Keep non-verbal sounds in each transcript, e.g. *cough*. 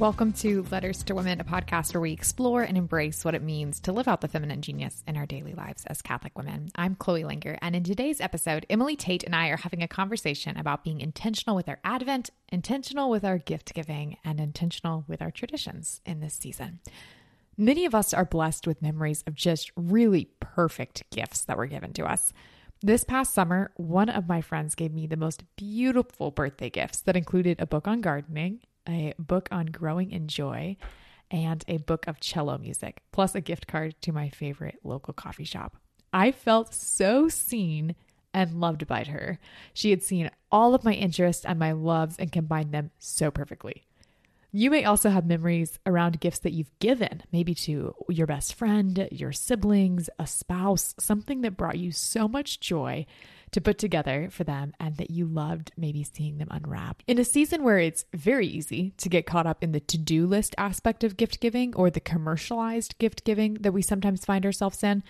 Welcome to Letters to Women, a podcast where we explore and embrace what it means to live out the feminine genius in our daily lives as Catholic women. I'm Chloe Langr, and in today's episode, Emily Tate and I are having a conversation about being intentional with our Advent, intentional with our gift giving, and intentional with our traditions in this season. Many of us are blessed with memories of just really perfect gifts that were given to us. This past summer, one of my friends gave me the most beautiful birthday gifts that included a book on gardening, a book on growing in joy, and a book of cello music, plus a gift card to my favorite local coffee shop. I felt so seen and loved by her. She had seen all of my interests and my loves and combined them so perfectly. You may also have memories around gifts that you've given, maybe to your best friend, your siblings, a spouse, something that brought you so much joy to put together for them and that you loved maybe seeing them unwrap. In a season where it's very easy to get caught up in the to do list aspect of gift giving or the commercialized gift giving that we sometimes find ourselves in,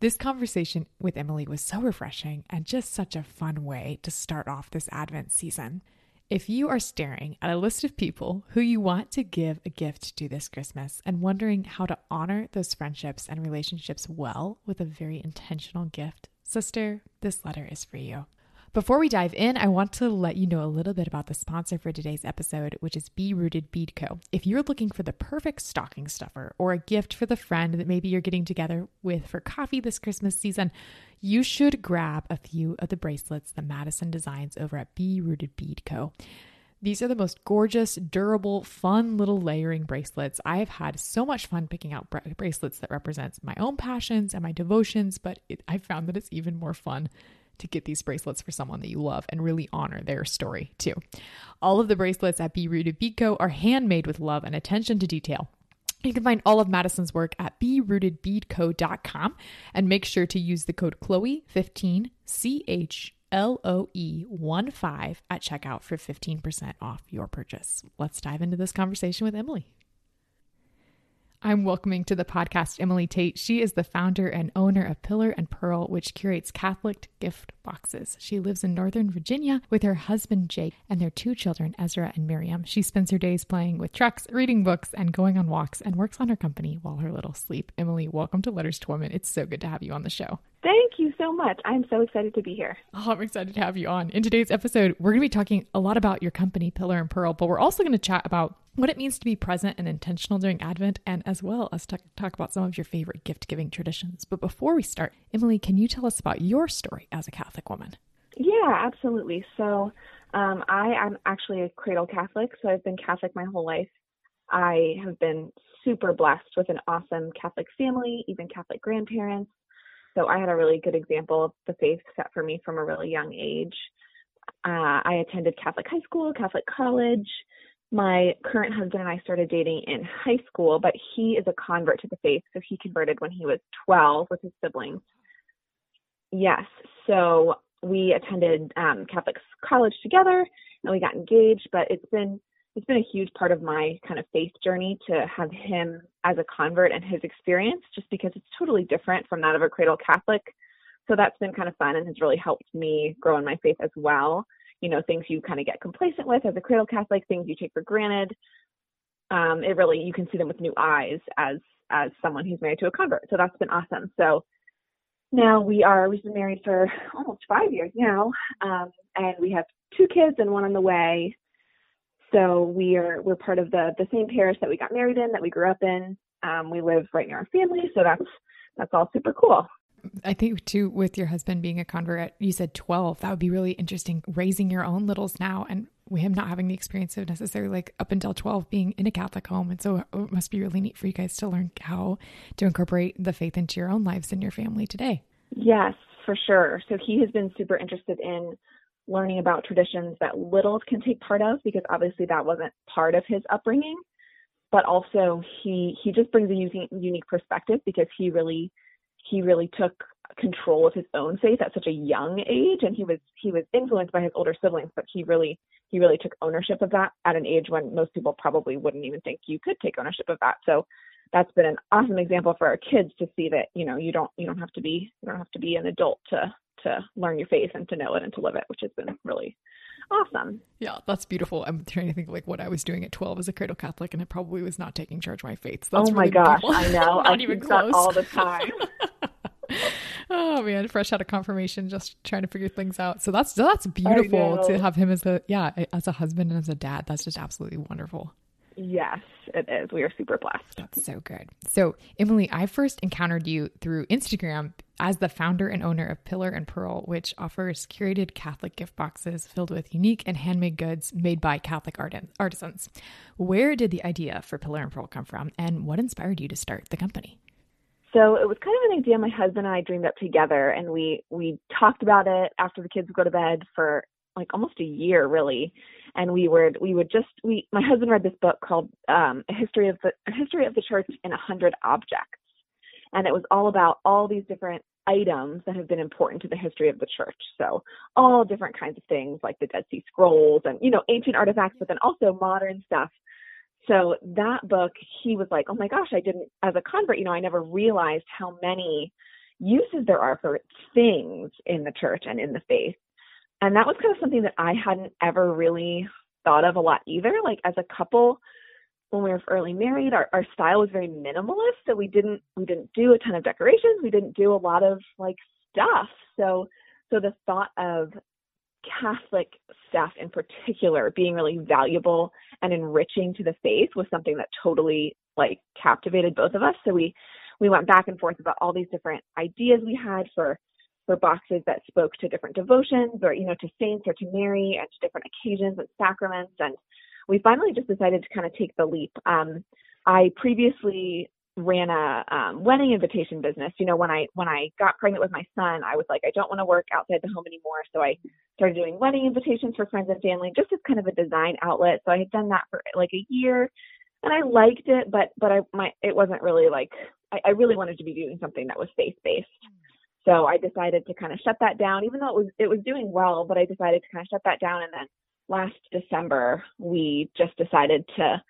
this conversation with Emily was so refreshing and just such a fun way to start off this Advent season. If you are staring at a list of people who you want to give a gift to this Christmas and wondering how to honor those friendships and relationships well with a very intentional gift, sister, this letter is for you. Before we dive in, I want to let you know a little bit about the sponsor for today's episode, which is Be Rooted Bead Co. If you're looking for the perfect stocking stuffer or a gift for the friend that maybe you're getting together with for coffee this Christmas season, you should grab a few of the bracelets that Madison designs over at Be Rooted Bead Co. These are the most gorgeous, durable, fun little layering bracelets. I have had so much fun picking out bra- bracelets that represents my own passions and my devotions, but it, I found that it's even more fun to get these bracelets for someone that you love and really honor their story too. All of the bracelets at Be Rooted Bead Co are handmade with love and attention to detail. You can find all of Madison's work at berootedbeadco.com and make sure to use the code Chloe15 C H L O E 1 5 at checkout for 15% off your purchase. Let's dive into this conversation with Emily. I'm welcoming to the podcast Emily Tate. She is the founder and owner of Pillar and Pearl, which curates Catholic gift boxes. She lives in Northern Virginia with her husband Jake and their two children, Ezra and Miriam. She spends her days playing with trucks, reading books, and going on walks, and works on her company while her little sleep. Emily, welcome to Letters to Women. It's so good to have you on the show. Thank you so much. I'm so excited to be here. Oh, I'm excited to have you on. In today's episode, we're going to be talking a lot about your company, Pillar and Pearl, but we're also going to chat about what it means to be present and intentional during Advent, and as well as talk, talk about some of your favorite gift giving traditions. But before we start, Emily, can you tell us about your story as a Catholic woman? Yeah, absolutely. So, um, I am actually a cradle Catholic, so I've been Catholic my whole life. I have been super blessed with an awesome Catholic family, even Catholic grandparents. So I had a really good example of the faith set for me from a really young age. Uh, I attended Catholic high school, Catholic college. My current husband and I started dating in high school, but he is a convert to the faith. So he converted when he was 12 with his siblings. Yes. So we attended um, Catholic college together and we got engaged, but it's been it's been a huge part of my kind of faith journey to have him as a convert and his experience, just because it's totally different from that of a cradle Catholic. So that's been kind of fun and has really helped me grow in my faith as well. You know, things you kind of get complacent with as a cradle Catholic, things you take for granted. Um, it really you can see them with new eyes as as someone who's married to a convert. So that's been awesome. So now we are we've been married for almost five years now, um, and we have two kids and one on the way. So we are we're part of the the same parish that we got married in, that we grew up in. Um, we live right near our family, so that's that's all super cool. I think too, with your husband being a convert, you said twelve. That would be really interesting. Raising your own littles now, and him not having the experience of necessarily like up until twelve being in a Catholic home, and so it must be really neat for you guys to learn how to incorporate the faith into your own lives and your family today. Yes, for sure. So he has been super interested in learning about traditions that littles can take part of because obviously that wasn't part of his upbringing. But also he he just brings a unique, unique perspective because he really he really took control of his own faith at such a young age and he was he was influenced by his older siblings but he really he really took ownership of that at an age when most people probably wouldn't even think you could take ownership of that. So that's been an awesome example for our kids to see that you know you don't you don't have to be you don't have to be an adult to to learn your faith and to know it and to live it, which has been really awesome. Yeah, that's beautiful. I'm trying to think like what I was doing at 12 as a cradle Catholic, and it probably was not taking charge of my faith. So that's oh my really gosh, beautiful. I know. *laughs* not I even close. all the time. *laughs* *laughs* oh man, fresh out of confirmation, just trying to figure things out. So that's that's beautiful to have him as a yeah as a husband and as a dad. That's just absolutely wonderful. Yes, it is. We are super blessed. That's so good. So, Emily, I first encountered you through Instagram as the founder and owner of Pillar and Pearl, which offers curated Catholic gift boxes filled with unique and handmade goods made by Catholic artisans. Where did the idea for Pillar and Pearl come from, and what inspired you to start the company? So it was kind of an idea my husband and I dreamed up together, and we we talked about it after the kids would go to bed for like almost a year, really. And we would we would just we my husband read this book called um, a history of the a history of the church in a hundred objects, and it was all about all these different items that have been important to the history of the church. So all different kinds of things like the Dead Sea Scrolls and you know ancient artifacts, but then also modern stuff. So that book he was like oh my gosh i didn't as a convert you know i never realized how many uses there are for things in the church and in the faith and that was kind of something that i hadn't ever really thought of a lot either. Like as a couple when we were early married our, our style was very minimalist so we didn't we didn't do a ton of decorations. We didn't do a lot of like stuff. So so the thought of Catholic stuff in particular being really valuable and enriching to the faith was something that totally like captivated both of us. So we we went back and forth about all these different ideas we had for for boxes that spoke to different devotions or you know to saints or to Mary and to different occasions and sacraments and we finally just decided to kind of take the leap. Um, I previously ran a um, wedding invitation business. You know, when I when I got pregnant with my son, I was like, I don't want to work outside the home anymore. So I started doing wedding invitations for friends and family, just as kind of a design outlet. So I had done that for like a year, and I liked it, but but I my it wasn't really like I, I really wanted to be doing something that was faith based. So I decided to kind of shut that down, even though it was it was doing well. But I decided to kind of shut that down, and then last December we just decided to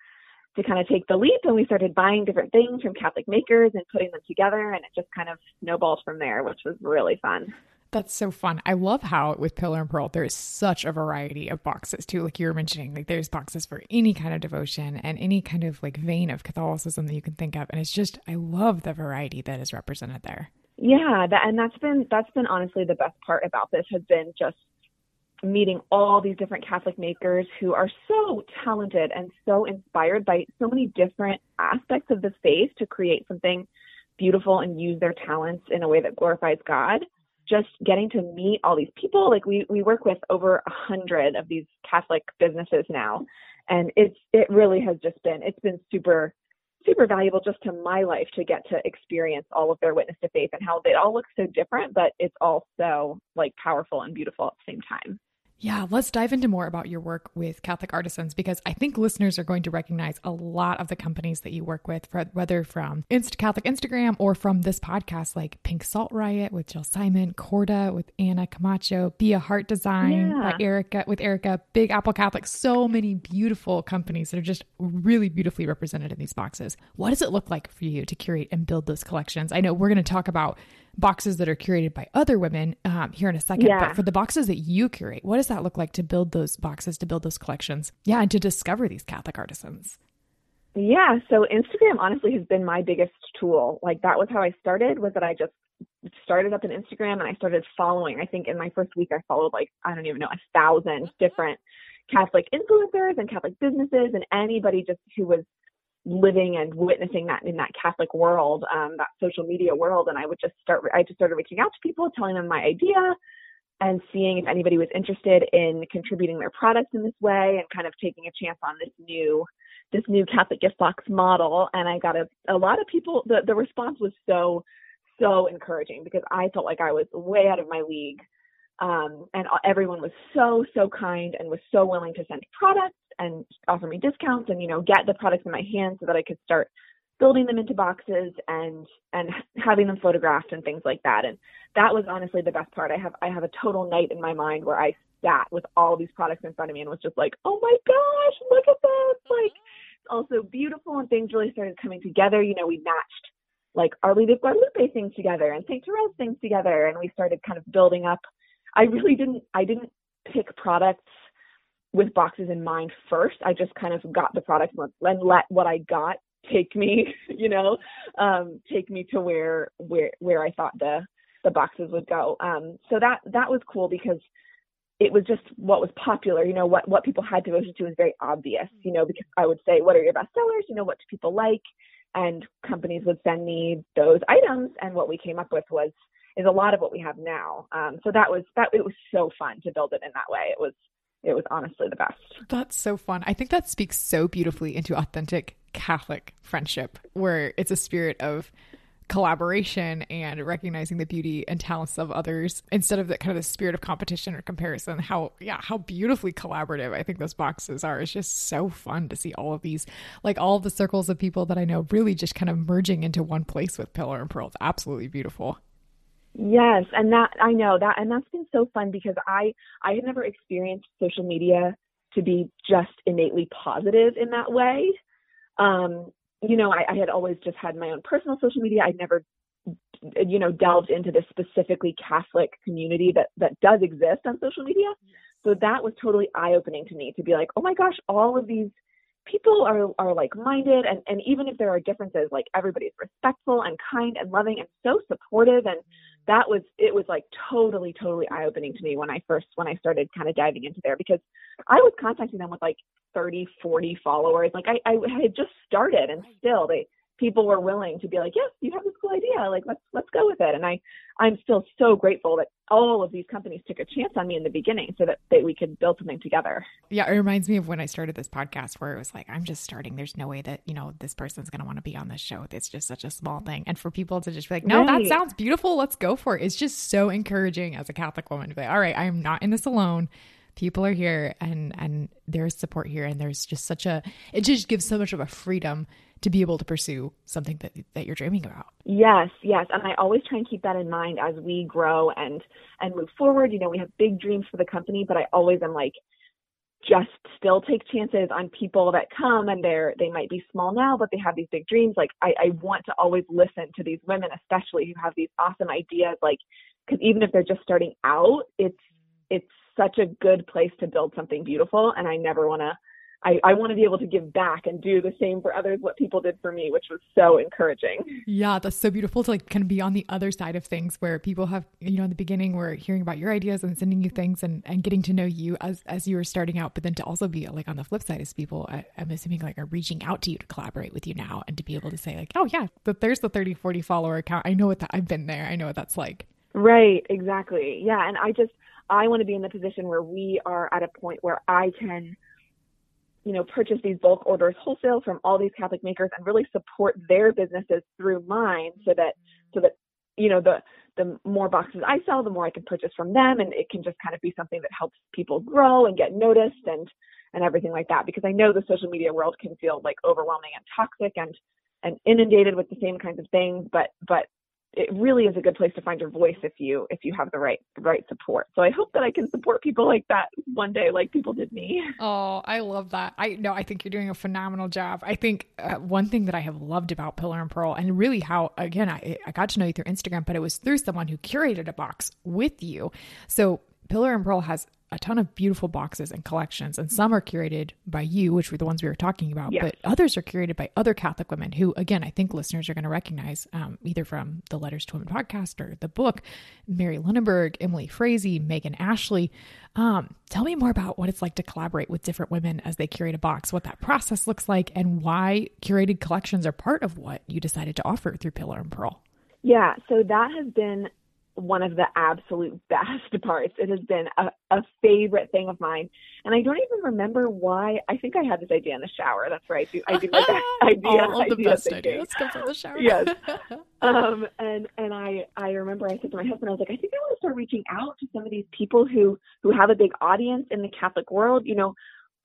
to kind of take the leap and we started buying different things from Catholic makers and putting them together and it just kind of snowballed from there, which was really fun. That's so fun. I love how with Pillar and Pearl, there is such a variety of boxes too. Like you were mentioning, like there's boxes for any kind of devotion and any kind of like vein of Catholicism that you can think of. And it's just, I love the variety that is represented there. Yeah, that, and that's been that's been honestly the best part about this has been just meeting all these different Catholic makers who are so talented and so inspired by so many different aspects of the faith to create something beautiful and use their talents in a way that glorifies God. Just getting to meet all these people, like we we work with over a hundred of these Catholic businesses now, and it's it really has just been it's been super super valuable just to my life to get to experience all of their witness to faith and how they all look so different, but it's all so like powerful and beautiful at the same time. Yeah, let's dive into more about your work with Catholic artisans because I think listeners are going to recognize a lot of the companies that you work with, whether from Inst Catholic Instagram or from this podcast, like Pink Salt Riot with Jill Simon, Corda with Anna Camacho, Be a Heart Design Yeah. by Erica with Erica, Big Apple Catholic. So many beautiful companies that are just really beautifully represented in these boxes. What does it look like for you to curate and build those collections? I know we're going to talk about boxes that are curated by other women um, here in a second. Yeah. But for the boxes that you curate, what does that look like to build those boxes, to build those collections? Yeah, and to discover these Catholic artisans. Yeah, so Instagram honestly has been my biggest tool. Like that was how I started was that I just started up an Instagram and I started following. I think in my first week I followed like I don't even know a thousand different Catholic influencers and Catholic businesses and anybody just who was living and witnessing that in that Catholic world, um, that social media world. And I would just start, I just started reaching out to people, telling them my idea and seeing if anybody was interested in contributing their products in this way and kind of taking a chance on this new, this new Catholic gift box model. And I got a, a lot of people, the, the response was so, so encouraging because I felt like I was way out of my league. Um, and everyone was so, so kind and was so willing to send products and offer me discounts and, you know, get the products in my hands so that I could start building them into boxes and and having them photographed and things like that. And that was honestly the best part. I have I have a total night in my mind where I sat with all these products in front of me and was just like, oh my gosh, look at this! Like, it's also beautiful and things really started coming together. You know, we matched like Our Lady of Guadalupe things together and St. Therese things together. And we started kind of building up. I really didn't, I didn't pick products with boxes in mind first. I just kind of got the product and let what I got take me, *laughs* you know, um, take me to where where where I thought the the boxes would go. Um, so that that was cool because it was just what was popular. You know, what what people had devotion to was very obvious. You know, because I would say, what are your best sellers? You know, what do people like? And companies would send me those items, and what we came up with was is a lot of what we have now. Um, so that was that it was so fun to build it in that way. It was it was honestly the best. That's so fun. I think that speaks so beautifully into authentic Catholic friendship, where it's a spirit of collaboration and recognizing the beauty and talents of others instead of that kind of the spirit of competition or comparison. How yeah, how beautifully collaborative I think those boxes are. It's just so fun to see all of these, like all of the circles of people that I know really just kind of merging into one place with Pillar and Pearl. It's absolutely beautiful. Yes, and that I know that and that's been so fun because I I had never experienced social media to be just innately positive in that way. Um, you know, I, I had always just had my own personal social media. I'd never you know delved into this specifically Catholic community that that does exist on social media. So that was totally eye opening to me to be like, oh my gosh, all of these people are are like minded and and even if there are differences like everybody's respectful and kind and loving and so supportive and that was it was like totally totally eye opening to me when i first when i started kind of diving into there because i was contacting them with like 30 40 followers. Like i i had just started and still they people were willing to be like, yes, you have this cool idea. Like, let's let's go with it. And I I'm still so grateful that all of these companies took a chance on me in the beginning so that, that we could build something together. Yeah, it reminds me of when I started this podcast where it was like, I'm just starting. There's no way that, you know, this person's going to want to be on this show. It's just such a small thing. And for people to just be like, no, right. that sounds beautiful. Let's go for it. It's just so encouraging as a Catholic woman to be like, all right, I am not in this alone people are here and and there's support here and there's just such a it just gives so much of a freedom to be able to pursue something that that you're dreaming about. Yes, yes, and I always try and keep that in mind as we grow and and move forward. You know, we have big dreams for the company, but I always am like just still take chances on people that come and they're they might be small now but they have these big dreams like i i want to always listen to these women especially who have these awesome ideas like because even if they're just starting out it's it's such a good place to build something beautiful and i never want to I, I want to be able to give back and do the same for others what people did for me, which was so encouraging. Yeah, that's so beautiful to like kind of be on the other side of things where people have, you know, in the beginning we're hearing about your ideas and sending you things and, and getting to know you as as you were starting out, but then to also be like on the flip side as people I, am assuming like are reaching out to you to collaborate with you now and to be able to say like, oh yeah, but there's the 30, 40 follower account. I know what that I've been there. I know what that's like. Right, exactly. Yeah. And I just I want to be in the position where we are at a point where I can you know, purchase these bulk orders wholesale from all these Catholic makers and really support their businesses through mine so that so that you know the the more boxes I sell, the more I can purchase from them and it can just kind of be something that helps people grow and get noticed and and everything like that because I know the social media world can feel like overwhelming and toxic and and inundated with the same kinds of things but but it really is a good place to find your voice if you if you have the right right support. So I hope that I can support people like that one day, like people did me. *laughs* Oh, I love that. I know. I think you're doing a phenomenal job. I think uh, one thing that I have loved about Pillar and Pearl, and really how again I I got to know you through Instagram, but it was through someone who curated a box with you. So Pillar and Pearl has a ton of beautiful boxes and collections, and some are curated by you, which were the ones we were talking about, yes. but others are curated by other Catholic women who, again, I think listeners are going to recognize um, either from the Letters to Women podcast or the book Mary Lenaburg, Emily Frazee, Megan Ashley. Um, tell me more about what it's like to collaborate with different women as they curate a box, what that process looks like, and why curated collections are part of what you decided to offer through Pillar and Pearl. Yeah, so that has been one of the absolute *laughs* best parts. It has been a, a favorite thing of mine. And I don't even remember why. I think I had this idea in the shower. That's right. I do, I do my best *laughs* idea. All of the idea best thinking. ideas come from the shower. yes. *laughs* um, and and I I remember I said to my husband, I was like, I think I want to start reaching out to some of these people who who have a big audience in the Catholic world. You know,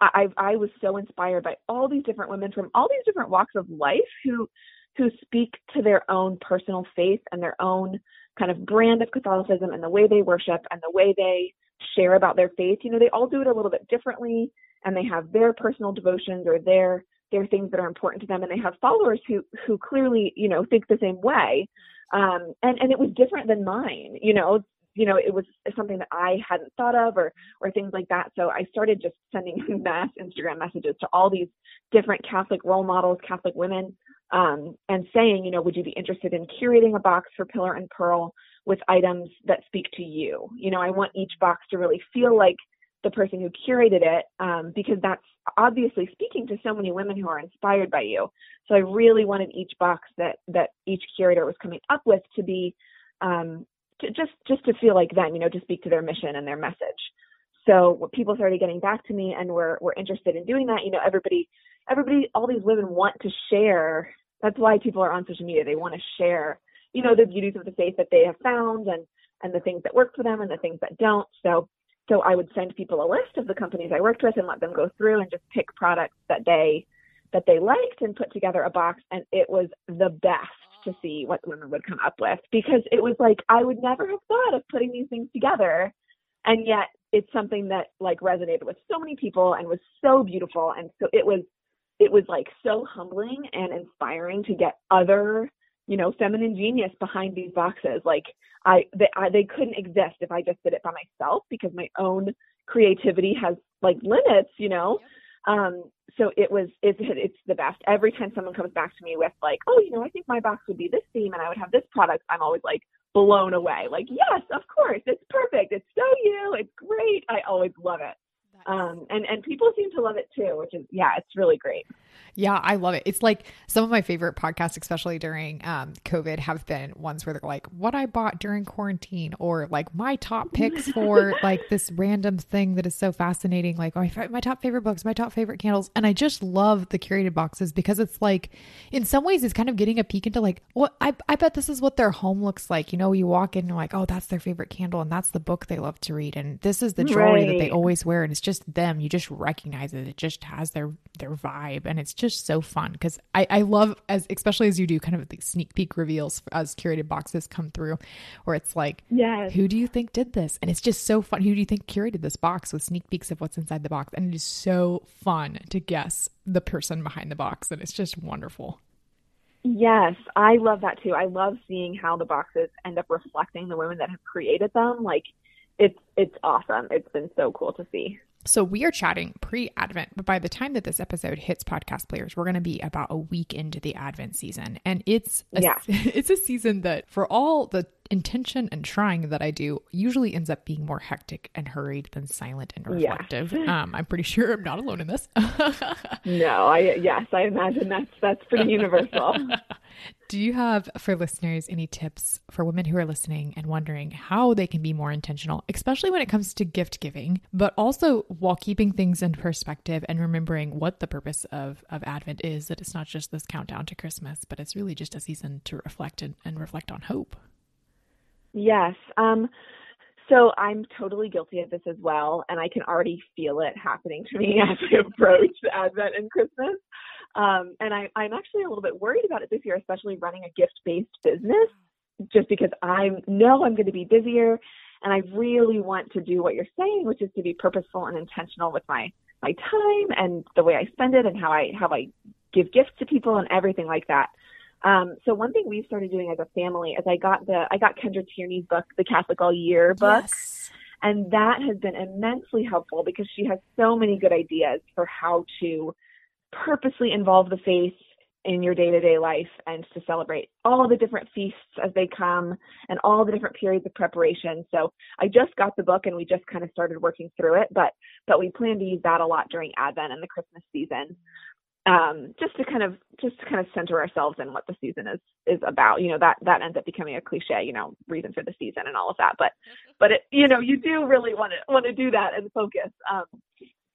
I I was so inspired by all these different women from all these different walks of life who who speak to their own personal faith and their own kind of brand of Catholicism and the way they worship and the way they share about their faith. You know, they all do it a little bit differently and they have their personal devotions or their they're things that are important to them and they have followers who who clearly you know think the same way um and and it was different than mine you know you know it was something that i hadn't thought of or or things like that so i started just sending *laughs* mass instagram messages to all these different catholic role models catholic women um and saying you know would you be interested in curating a box for pillar and pearl with items that speak to you you know i want each box to really feel like the person who curated it um, because that's obviously speaking to so many women who are inspired by you. So I really wanted each box that that each curator was coming up with to be um, to just just to feel like them, you know, to speak to their mission and their message. So people started getting back to me and were were interested in doing that. You know, everybody everybody all these women want to share. That's why people are on social media. They want to share, you know, the beauties of the faith that they have found and and the things that work for them and the things that don't. So so I would send people a list of the companies I worked with and let them go through and just pick products that they that they liked and put together a box and it was the best to see what women would come up with because it was like I would never have thought of putting these things together and yet it's something that like resonated with so many people and was so beautiful and so it was it was like so humbling and inspiring to get other you know feminine genius behind these boxes like I they, I they couldn't exist if I just did it by myself because my own creativity has like limits, you know. Um, so it was it's it's the best. Every time someone comes back to me with like, oh, you know, I think my box would be this theme and I would have this product, I'm always like blown away. Like, yes, of course, it's perfect. It's so you. It's great. I always love it. Um, and and people seem to love it too, which is yeah, it's really great. Yeah, I love it. It's like some of my favorite podcasts, especially during um, COVID, have been ones where they're like, what I bought during quarantine, or like my top *laughs* picks for like this random thing that is so fascinating. Like, oh, my top favorite books, my top favorite candles. And I just love the curated boxes because it's like, in some ways, it's kind of getting a peek into like, what I, I bet this is what their home looks like. You know, you walk in and you're like, oh, that's their favorite candle, and that's the book they love to read. And this is the jewelry right. that they always wear. And it's just them. You just recognize it. It just has their, their vibe. And it's just just so fun because I, I love as especially as you do kind of the sneak peek reveals as curated boxes come through where it's like yes. who do you think did this and it's just so fun who do you think curated this box with sneak peeks of what's inside the box and it is so fun to guess the person behind the box and it's just wonderful Yes, I love that too. I love seeing how the boxes end up reflecting the women that have created them. Like it's it's awesome. It's been so cool to see. So we are chatting pre-Advent, but by the time that this episode hits podcast players, we're going to be about a week into the Advent season, and it's a, yeah. *laughs* it's a season that, for all the intention and trying that I do, usually ends up being more hectic and hurried than silent and reflective. Yeah. *laughs* Um, I'm pretty sure I'm not alone in this. *laughs* no, I yes, I imagine that's that's pretty universal. *laughs* Do you have for listeners any tips for women who are listening and wondering how they can be more intentional, especially when it comes to gift giving, but also while keeping things in perspective and remembering what the purpose of, of Advent is, that it's not just this countdown to Christmas, but it's really just a season to reflect and, and reflect on hope? Yes. Um, so I'm totally guilty of this as well, and I can already feel it happening to me *laughs* as I approach Advent and Christmas. Um, and I, I'm actually a little bit worried about it this year, especially running a gift based business, just because I know I'm going to be busier and I really want to do what you're saying, which is to be purposeful and intentional with my my time and the way I spend it and how I how I give gifts to people and everything like that. Um, so one thing we've started doing as a family is I got the I got Kendra Tierney's book, The Catholic All Year book. Yes. And that has been immensely helpful because she has so many good ideas for how to purposely involve the faith in your day-to-day life and to celebrate all the different feasts as they come and all the different periods of preparation. So I just got the book and we just kind of started working through it, but but we plan to use that a lot during Advent and the Christmas season. Um, just to kind of just to kind of center ourselves in what the season is is about. You know, that that ends up becoming a cliche, you know, reason for the season and all of that. But *laughs* but it you know, you do really want to want to do that and focus. Um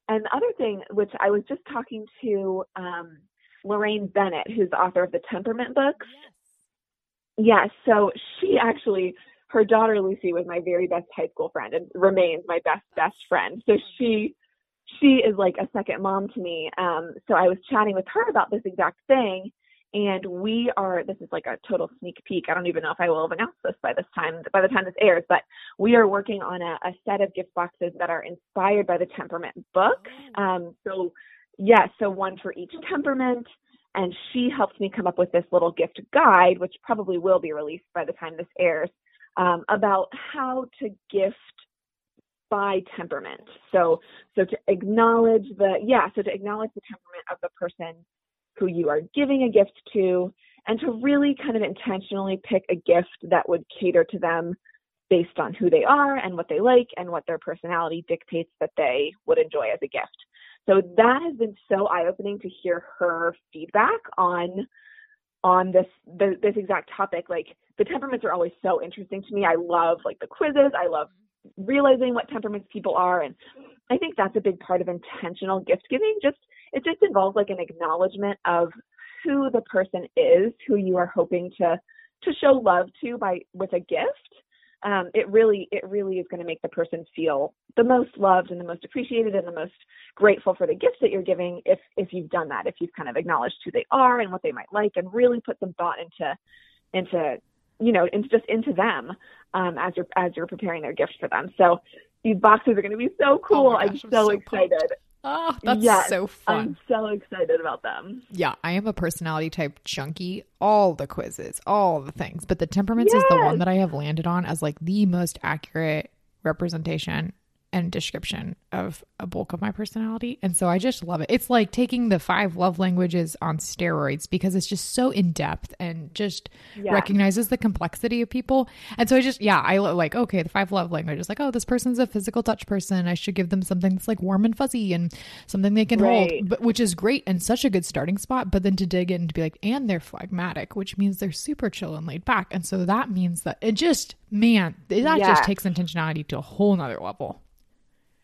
and the other thing, which I was just talking to um, Laraine Bennett, who's the author of the Temperament books. Yes. Yeah, so she actually, her daughter Lucy was my very best high school friend and remains my best best friend. So she she is like a second mom to me. Um, so I was chatting with her about this exact thing, and we are this is like a total sneak peek i don't even know if i will have announced this by this time by the time this airs but we are working on a, a set of gift boxes that are inspired by the temperament book oh. um, so yes, so one for each temperament. And she helped me come up with this little gift guide, which probably will be released by the time this airs, um, about how to gift by temperament. So, so to acknowledge the, yeah, so to acknowledge the temperament of the person who you are giving a gift to, and to really kind of intentionally pick a gift that would cater to them based on who they are and what they like and what their personality dictates that they would enjoy as a gift. So that has been so eye-opening to hear her feedback on on this the, this exact topic. Like the temperaments are always so interesting to me. I love like the quizzes. I love realizing what temperaments people are, and I think that's a big part of intentional gift giving. Just it just involves like an acknowledgement of who the person is, who you are hoping to to show love to by with a gift um, it really it really is going to make the person feel the most loved and the most appreciated and the most grateful for the gifts that you're giving if if you've done that if you've kind of acknowledged who they are and what they might like and really put some thought into into you know into just into them um, as you're as you're preparing their gift for them so these boxes are going to be so oh cool oh gosh, I'm, so, I'm so excited pumped. Oh, that's yes, so fun. I'm so excited about them. Yeah, I am a personality type junkie. All the quizzes, all the things. But the temperaments yes. is the one that I have landed on as like the most accurate representation and description of a bulk of my personality. And so I just love it. It's like taking the five love languages on steroids because it's just so in depth and just yeah. recognizes the complexity of people. And so I just, yeah, I like, okay, the five love languages, like, oh, this person's a physical touch person. I should give them something that's like warm and fuzzy and something they can right. hold, but which is great and such a good starting spot. But then to dig in to be like, and they're phlegmatic, which means they're super chill and laid back. And so that means that it just, man, that yeah. just takes intentionality to a whole nother level.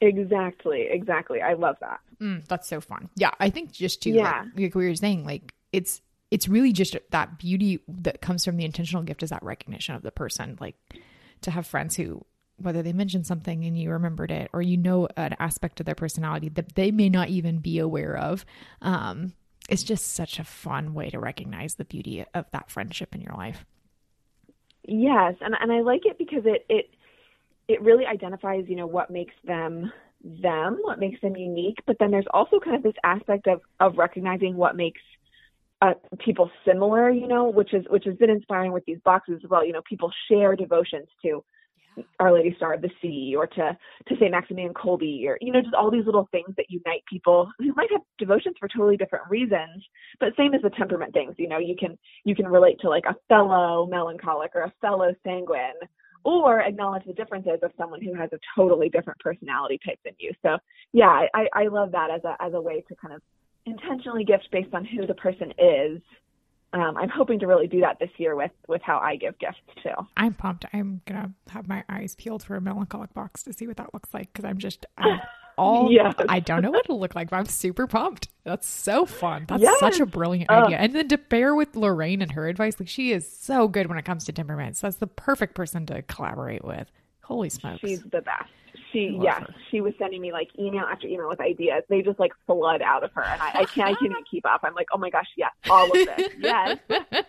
Exactly, exactly. I love that. Mm, that's so fun. Yeah, I think just to yeah. like, like we were saying, like it's it's really just that beauty that comes from the intentional gift is that recognition of the person. Like to have friends who whether they mentioned something and you remembered it or you know an aspect of their personality that they may not even be aware of. Um, it's just such a fun way to recognize the beauty of that friendship in your life. Yes, and and I like it because it it it really identifies, you know, what makes them them, what makes them unique. But then there's also kind of this aspect of of recognizing what makes uh, people similar, you know, which is which has been inspiring with these boxes as well. You know, people share devotions to yeah. Our Lady Star of the Sea or to to Saint Maximilian Kolbe or you know just all these little things that unite people who might have devotions for totally different reasons. But same as the temperament things, you know, you can you can relate to like a fellow melancholic or a fellow sanguine or acknowledge the differences of someone who has a totally different personality type than you. So yeah, I, I love that as a as a way to kind of intentionally gift based on who the person is. Um, I'm hoping to really do that this year with with how I give gifts too. I'm pumped. I'm gonna have my eyes peeled for a melancholic box to see what that looks like because I'm just *laughs* all yes. I don't know what it'll look like, but I'm super pumped. That's so fun. That's yes. such a brilliant uh, idea. And then to pair with Laraine and her advice, like she is so good when it comes to temperaments. That's the perfect person to collaborate with. Holy smokes. She's the best. She yes, her. she was sending me like email after email with ideas. They just like flood out of her and I, I can't I can't even keep up. I'm like, oh my gosh, yes, all of this. *laughs* Yes. *laughs*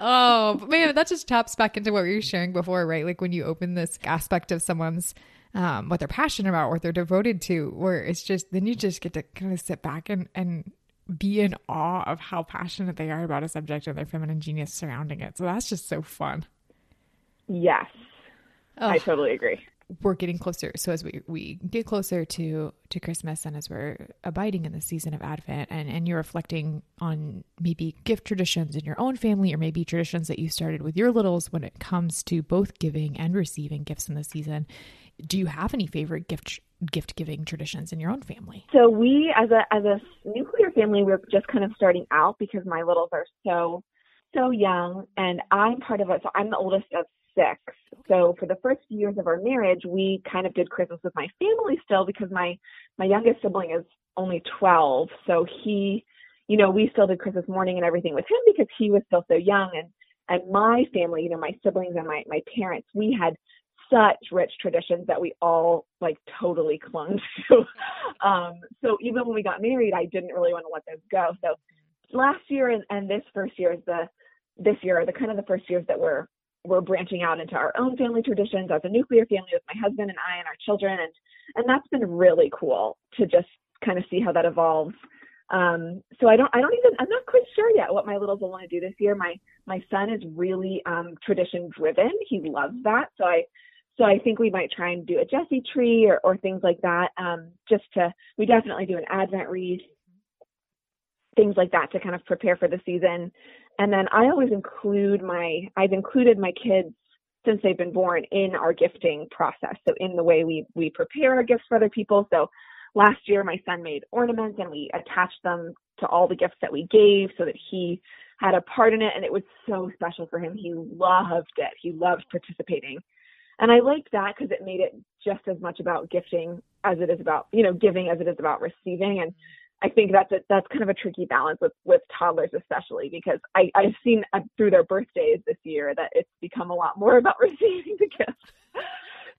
oh man, that just taps back into what we were sharing before, right? Like when you open this aspect of someone's um, what they're passionate about, what they're devoted to, where it's just then you just get to kind of sit back and and be in awe of how passionate they are about a subject and their feminine genius surrounding it. So that's just so fun. Yes. Oh. I totally agree we're getting closer. So as we, we get closer to to Christmas and as we're abiding in the season of Advent and, and you're reflecting on maybe gift traditions in your own family or maybe traditions that you started with your littles when it comes to both giving and receiving gifts in the season, do you have any favorite gift gift giving traditions in your own family? So we as a as a nuclear family we're just kind of starting out because my littles are so so young and I'm part of it. So I'm the oldest of six. So for the first few years of our marriage, we kind of did Christmas with my family still because my my youngest sibling is only 12. So he, you know, we still did Christmas morning and everything with him because he was still so young and and my family, you know, my siblings and my my parents, we had such rich traditions that we all like totally clung *laughs* to. um, so even when we got married, I didn't really want to let those go. So last year and, and this first year is the this year are the kind of the first years that we're we're branching out into our own family traditions as a nuclear family with my husband and I and our children and and that's been really cool to just kind of see how that evolves. Um, so I don't, I don't even, I'm not quite sure yet what my littles will want to do this year. My, my son is really, um, tradition driven. He loves that. So I, so I think we might try and do a Jesse tree or, or things like that. Um, just to, we definitely do an Advent wreath, things like that to kind of prepare for the season. And then I always include my, I've included my kids since they've been born in our gifting process. So in the way we, we prepare our gifts for other people. So last year my son made ornaments and we attached them to all the gifts that we gave so that he had a part in it and it was so special for him. He loved it. He loved participating. And I liked that because it made it just as much about gifting as it is about, you know, giving as it is about receiving. And I think that's a, that's kind of a tricky balance with with toddlers, especially because I I've seen uh, through their birthdays this year that it's become a lot more *laughs* about receiving the gifts.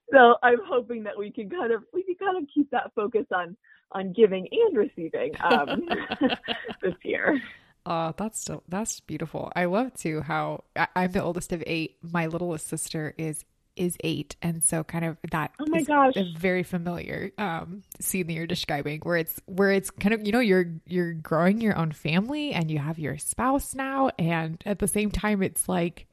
so I'm hoping that we can kind of we can kind of keep that focus on on giving and receiving um, *laughs* *laughs* this year. Oh, that's that's beautiful. I love too how I, I'm the oldest of eight. My littlest sister is is eight. And so kind of that oh my gosh. a very familiar um scene that you're describing where it's where it's kind of you know you're you're growing your own family and you have your spouse now. And at the same time it's like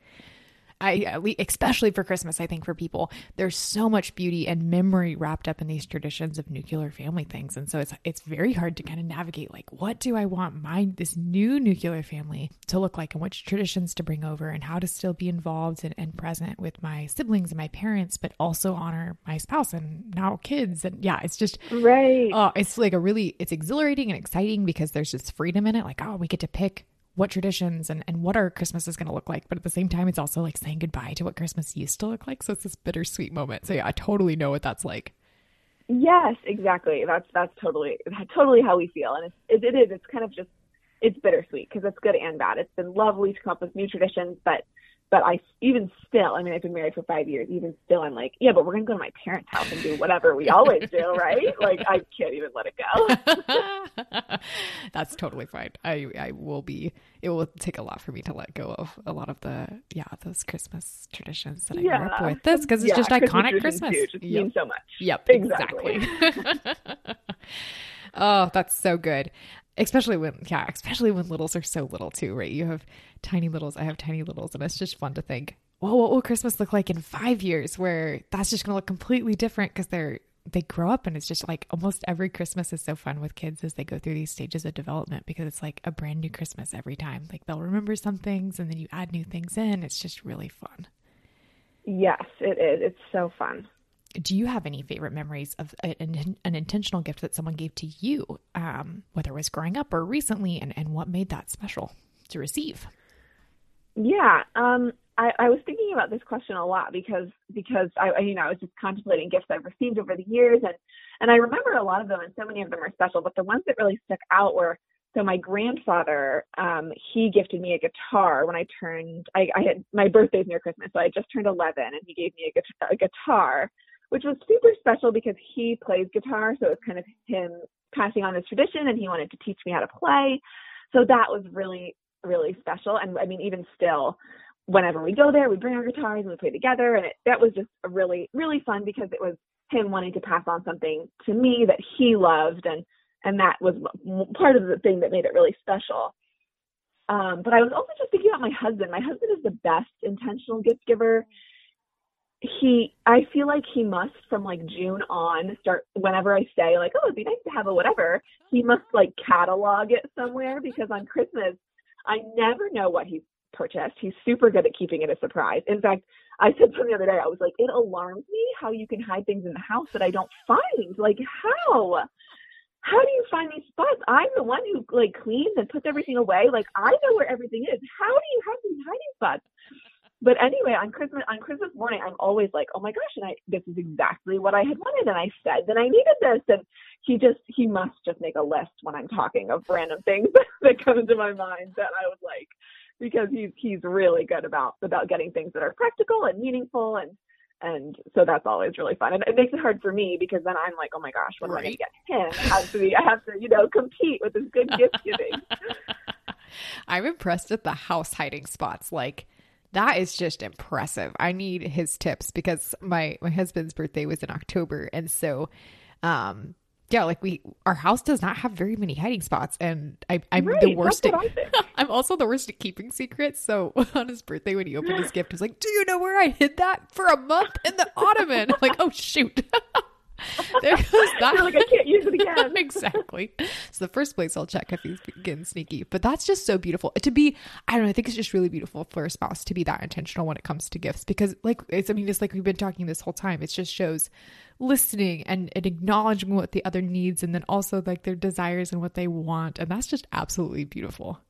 I especially for Christmas, I think for people, there's so much beauty and memory wrapped up in these traditions of nuclear family things, and so it's it's very hard to kind of navigate. Like, what do I want my this new nuclear family to look like, and which traditions to bring over, and how to still be involved and, and present with my siblings and my parents, but also honor my spouse and now kids, and yeah, it's just right. Oh, it's like a really it's exhilarating and exciting because there's just freedom in it. Like, oh, we get to pick what traditions and, and what our Christmas is going to look like. But at the same time, it's also like saying goodbye to what Christmas used to look like. So it's this bittersweet moment. So yeah, I totally know what that's like. Yes, exactly. That's that's totally totally how we feel, and it's, it, it is. It's kind of just it's bittersweet because it's good and bad. It's been lovely to come up with new traditions, but but I even still, I mean, I've been married for five years. Even still, I'm like, yeah, but we're gonna go to my parents' house and do whatever we always do, right? *laughs* Like, I can't even let it go. *laughs* That's totally fine. I I will be. It will take a lot for me to let go of a lot of the yeah those Christmas traditions that I yeah. grew up with. This because it's yeah, just Christmas iconic Christmas. It just yep. means so much. Yep, exactly. exactly. *laughs* oh, that's so good especially when yeah especially when littles are so little too right? You have tiny littles i have tiny littles and it's just fun to think well what will christmas look like in five years? Where that's just going to look completely different because they're they grow up and it's just like almost every christmas is so fun with kids as they go through these stages of development because it's like a brand new christmas every time. Like they'll remember some things and then you add new things in. It's just really fun. Yes it is. It's so fun do you have any favorite memories of an, an intentional gift that someone gave to you, um, whether it was growing up or recently, and, and what made that special to receive? Yeah, um, I, I, was thinking about this question a lot because because I you know I was just contemplating gifts I've received over the years, and and I remember a lot of them, and so many of them are special. But the ones that really stuck out were so my grandfather um, he gifted me a guitar when I turned I, I had my birthday's near Christmas, so I just turned 11, and he gave me a, a guitar which was super special because he plays guitar. So it was kind of him passing on his tradition and he wanted to teach me how to play. So that was really, really special. And I mean, even still, whenever we go there, we bring our guitars and we play together. And it, that was just really, really fun because it was him wanting to pass on something to me that he loved. And, and that was part of the thing that made it really special. Um, but I was also just thinking about my husband. My husband is the best intentional gift giver he I feel like he must from like June on start whenever I say like, Oh, it'd be nice to have a whatever, he must like catalog it somewhere because on Christmas I never know what he's purchased. He's super good at keeping it a surprise. In fact, I said something the other day, I was like, It alarms me how you can hide things in the house that I don't find. Like how? How do you find these spots? I'm the one who like cleans and puts everything away. Like I know where everything is. How do you have these hiding spots? But anyway, on Christmas on Christmas morning, I'm always like, oh my gosh, and I this is exactly what I had wanted, and I said that I needed this, and he just he must just make a list when I'm talking of random things *laughs* that come into my mind that I would like, because he's he's really good about about getting things that are practical and meaningful, and and so that's always really fun, and it makes it hard for me because then I'm like, oh my gosh, what right. am I going to get him? I have to be, I have to you know compete with this good gift giving. *laughs* I'm impressed at the house hiding spots, like that is just impressive. I need his tips because my my husband's birthday was in October and so um Yeah, like we, our house does not have very many hiding spots, and I, I'm Right, the worst at. *laughs* I'm also the worst at keeping secrets. So *laughs* on his birthday, when he opened his *laughs* gift, he was like, "Do you know where I hid that for a month in the ottoman?" I'm like, "Oh shoot." *laughs* there goes that. Like, I can't use it again. *laughs* exactly. So the first place I'll check if he's getting sneaky. But that's just so beautiful to be. I don't know. I think it's just really beautiful for a spouse to be that intentional when it comes to gifts because, like, it's. I mean, it's like we've been talking this whole time. It just shows listening and, and acknowledging what the other needs, and then also like their desires and what they want, and that's just absolutely beautiful.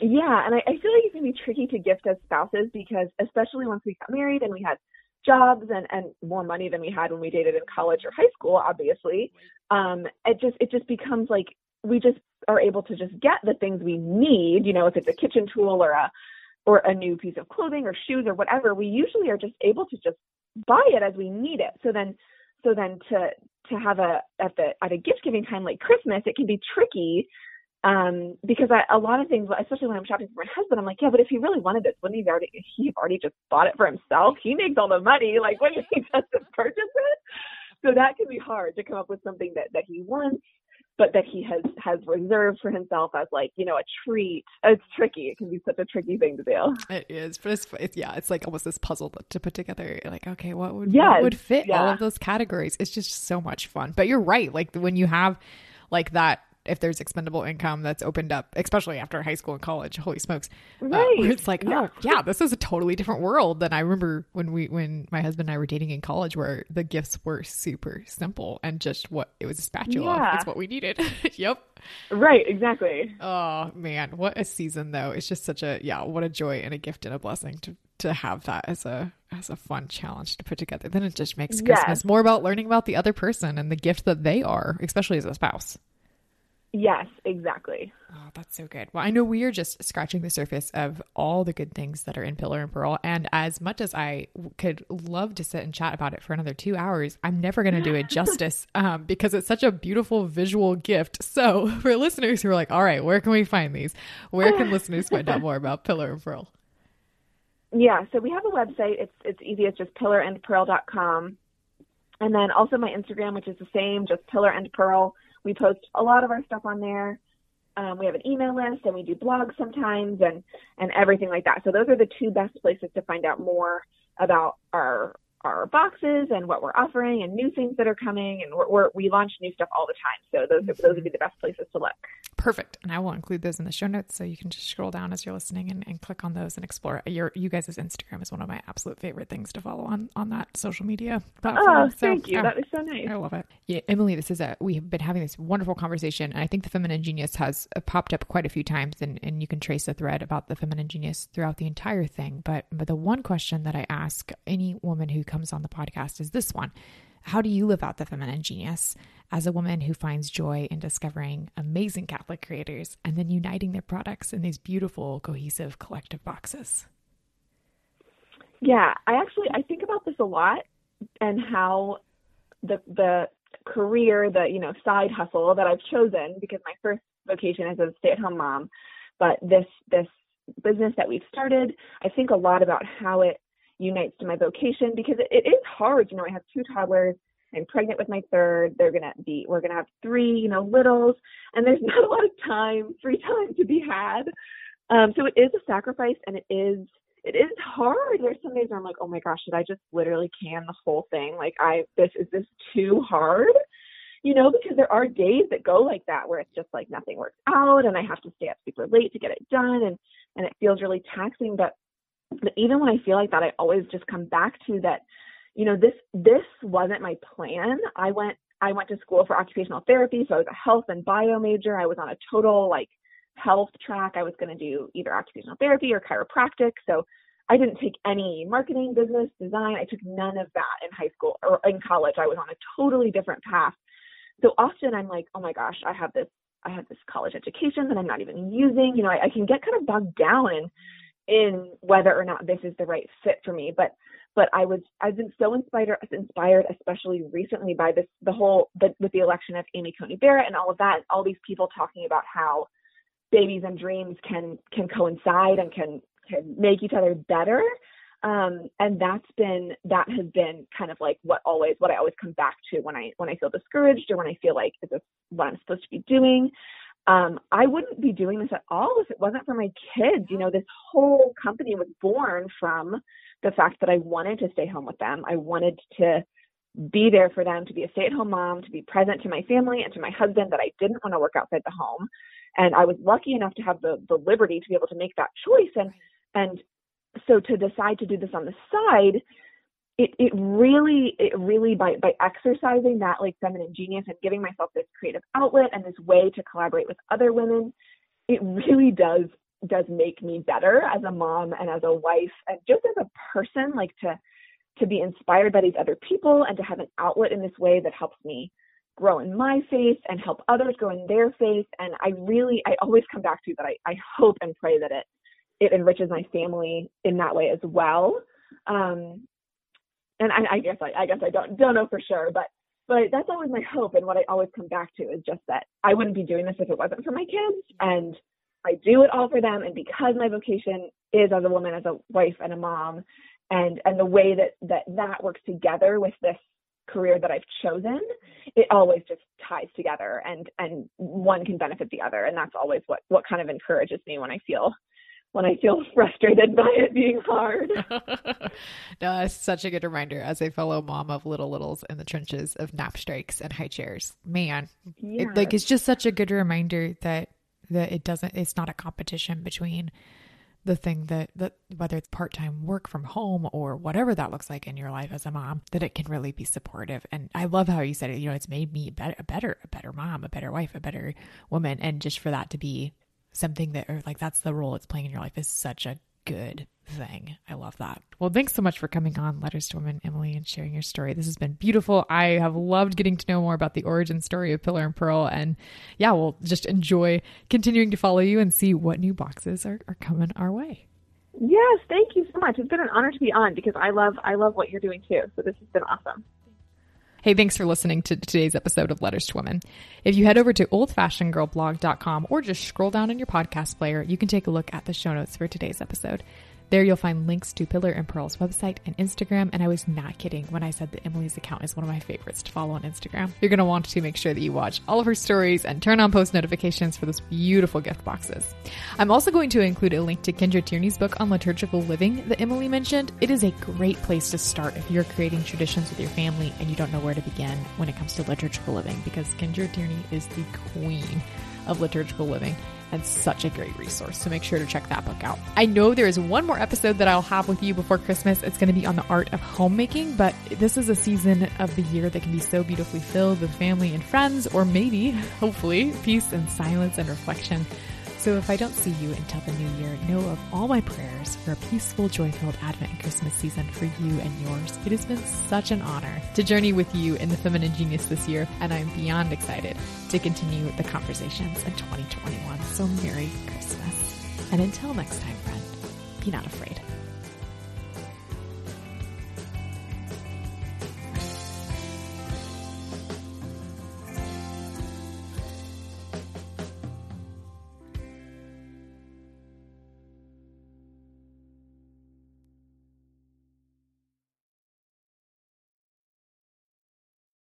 Yeah, and I, I feel like it can be tricky to gift as spouses because especially once we got married and we had jobs and, and more money than we had when we dated in college or high school, obviously, um, it just it just becomes like we just are able to just get the things we need, you know, if it's a kitchen tool or a or a new piece of clothing or shoes or whatever, we usually are just able to just buy it as we need it. So then so then to to have a at the at a gift giving time like Christmas, it can be tricky um because I, a lot of things especially when i'm shopping for my husband i'm like yeah but if he really wanted this wouldn't he already he have already just bought it for himself he makes all the money like wouldn't he just purchase it so that can be hard to come up with something that that he wants but that he has has reserved for himself as like you know a treat it's tricky it can be such a tricky thing to do It is, but it's, it's yeah, it's like almost this puzzle to put together. Like, okay, what would Yes, what would fit all of those categories? It's just so much fun. But you're right. Like when you have like that, if there's expendable income that's opened up, especially after high school and college, holy smokes, uh, Right. where it's like, Yeah. oh yeah, this is a totally different world than I remember when we when my husband and I were dating in college, where the gifts were super simple and just what it was a spatula. Yeah. It's what we needed. *laughs* yep. right exactly Oh man, what a season though. It's just such a yeah, what a joy and a gift and a blessing to to have that as a as a fun challenge to put together. Then it just makes Yes. Christmas more about learning about the other person and the gift that they are, especially as a spouse. Yes exactly Oh, that's so good. Well, I know we are just scratching the surface of all the good things that are in Pillar and Pearl. And as much as I w- could love to sit and chat about it for another two hours, I'm never going to do it *laughs* justice um, because it's such a beautiful visual gift. So, *laughs* for listeners who are like, all right, where can we find these? Where can listeners find out more about Pillar and Pearl? Yeah, so we have a website. It's it's easy. It's just pillarandpearl.com. And then also my Instagram, which is the same, just pillar and pearl. We post a lot of our stuff on there. Um, we have an email list and we do blogs sometimes and and everything like that. So those are the two best places to find out more about our our boxes and what we're offering and new things that are coming and we're, we're, we launch new stuff all the time. So those those would be the best places to look. Perfect. And I will include those in the show notes so you can just scroll down as you're listening and, and click on those and explore. Your you guys' Instagram is one of my absolute favorite things to follow on on that social media platform. Oh, So, thank you. That is so nice. I love it. Yeah, Emily, this is a we have been having this wonderful conversation, and I think the feminine genius has uh, popped up quite a few times, and, and you can trace a thread about the feminine genius throughout the entire thing. But but the one question that I ask any woman who comes on the podcast is this one: How do you live out the feminine genius as a woman who finds joy in discovering amazing Catholic creators and then uniting their products in these beautiful, cohesive, collective boxes? Yeah, I actually I think about this a lot and how the the career, the you know side hustle that I've chosen because my first vocation is as a stay-at-home mom, but this this business that we've started, I think a lot about how it unites to my vocation because it, it is hard. You know, I have two toddlers. I'm pregnant with my third. They're gonna be we're gonna have three, you know, littles, and there's *laughs* not a lot of time, free time to be had. Um, so it is a sacrifice, and it is it is hard. There's some days where I'm like, oh my gosh, should I just literally can the whole thing? Like I this is this too hard? You know, because there are days that go like that where it's just like nothing works out and I have to stay up super late to get it done and and it feels really taxing. But but even when I feel like that, I always just come back to that, you know, this this wasn't my plan. I went I went to school for occupational therapy, so I was a health and bio major. I was on a total like health track. I was going to do either occupational therapy or chiropractic. So I didn't take any marketing, business, design. I took none of that in high school or in college. I was on a totally different path. So often I'm like, oh my gosh, I have this, I have this college education that I'm not even using. You know, I, I can get kind of bogged down in, in whether or not this is the right fit for me. But, but I was, I've been so inspired, inspired, especially recently by this, the whole, the, with the election of Amy Coney Barrett and all of that, and all these people talking about how babies and dreams can can coincide and can can make each other better Um, and that's been that has been kind of like what always what I always come back to when I when I feel discouraged or when I feel like is what I'm supposed to be doing? Um, I wouldn't be doing this at all if it wasn't for my kids. You know, this whole company was born from the fact that I wanted to stay home with them. I wanted to be there for them, to be a stay at home mom, to be present to my family and to my husband that I didn't want to work outside the home. And I was lucky enough to have the, the liberty to be able to make that choice. And, and so to decide to do this on the side, it, it really, it really by, by exercising that like feminine genius and giving myself this creative outlet and this way to collaborate with other women, it really does does make me better as a mom and as a wife and just as a person like to to be inspired by these other people and to have an outlet in this way that helps me grow in my faith and help others grow in their faith. And I really, I always come back to that. I, I hope and pray that it, it enriches my family in that way as well. Um, and I, I guess I, I guess I don't don't know for sure, but but that's always my hope. And what I always come back to is just that I wouldn't be doing this if it wasn't for my kids. And I do it all for them. And because my vocation is as a woman, as a wife and a mom, and and the way that that that works together with this career that I've chosen, it always just ties together and and one can benefit the other and that's always what what kind of encourages me when I feel when I feel *laughs* frustrated by it being hard. *laughs* no, that's such a good reminder as a fellow mom of little littles in the trenches of nap strikes and high chairs. Man, yes. it, like it's just such a good reminder that that it doesn't it's not a competition between the thing that that whether it's part-time work from home or whatever that looks like in your life as a mom that it can really be supportive and i love how you said it you know it's made me a better a better a better mom a better wife a better woman and just for that to be something that or like that's the role it's playing in your life is such a good thing. I love that. Well, thanks so much for coming on Letters to Women, Emily, and sharing your story. This has been beautiful. I have loved getting to know more about the origin story of Pillar and Pearl. And yeah, we'll just enjoy continuing to follow you and see what new boxes are, are coming our way. Yes, thank you so much. It's been an honor to be on because I love I love what you're doing too. So this has been awesome. Hey, thanks for listening to today's episode of Letters to Women. If you head over to oldfashionedgirlblog.com or just scroll down in your podcast player, you can take a look at the show notes for today's episode. There you'll find links to Pillar and Pearl's website and Instagram. And I was not kidding when I said that Emily's account is one of my favorites to follow on Instagram. You're going to want to make sure that you watch all of her stories and turn on post notifications for those beautiful gift boxes. I'm also going to include a link to Kendra Tierney's book on liturgical living that Emily mentioned. It is a great place to start if you're creating traditions with your family and you don't know where to begin when it comes to liturgical living because Kendra Tierney is the queen of liturgical living and such a great resource. So make sure to check that book out. I know there is one more episode that I'll have with you before Christmas. It's going to be on the art of homemaking, but this is a season of the year that can be so beautifully filled with family and friends, or maybe, *laughs* hopefully, peace and silence and reflection. So if I don't see you until the new year, know of all my prayers for a peaceful, joy-filled Advent and Christmas season for you and yours. It has been such an honor to journey with you in the Feminine Genius this year, and I'm beyond excited to continue the conversations in 2021. So Merry Christmas. And until next time, friend, be not afraid.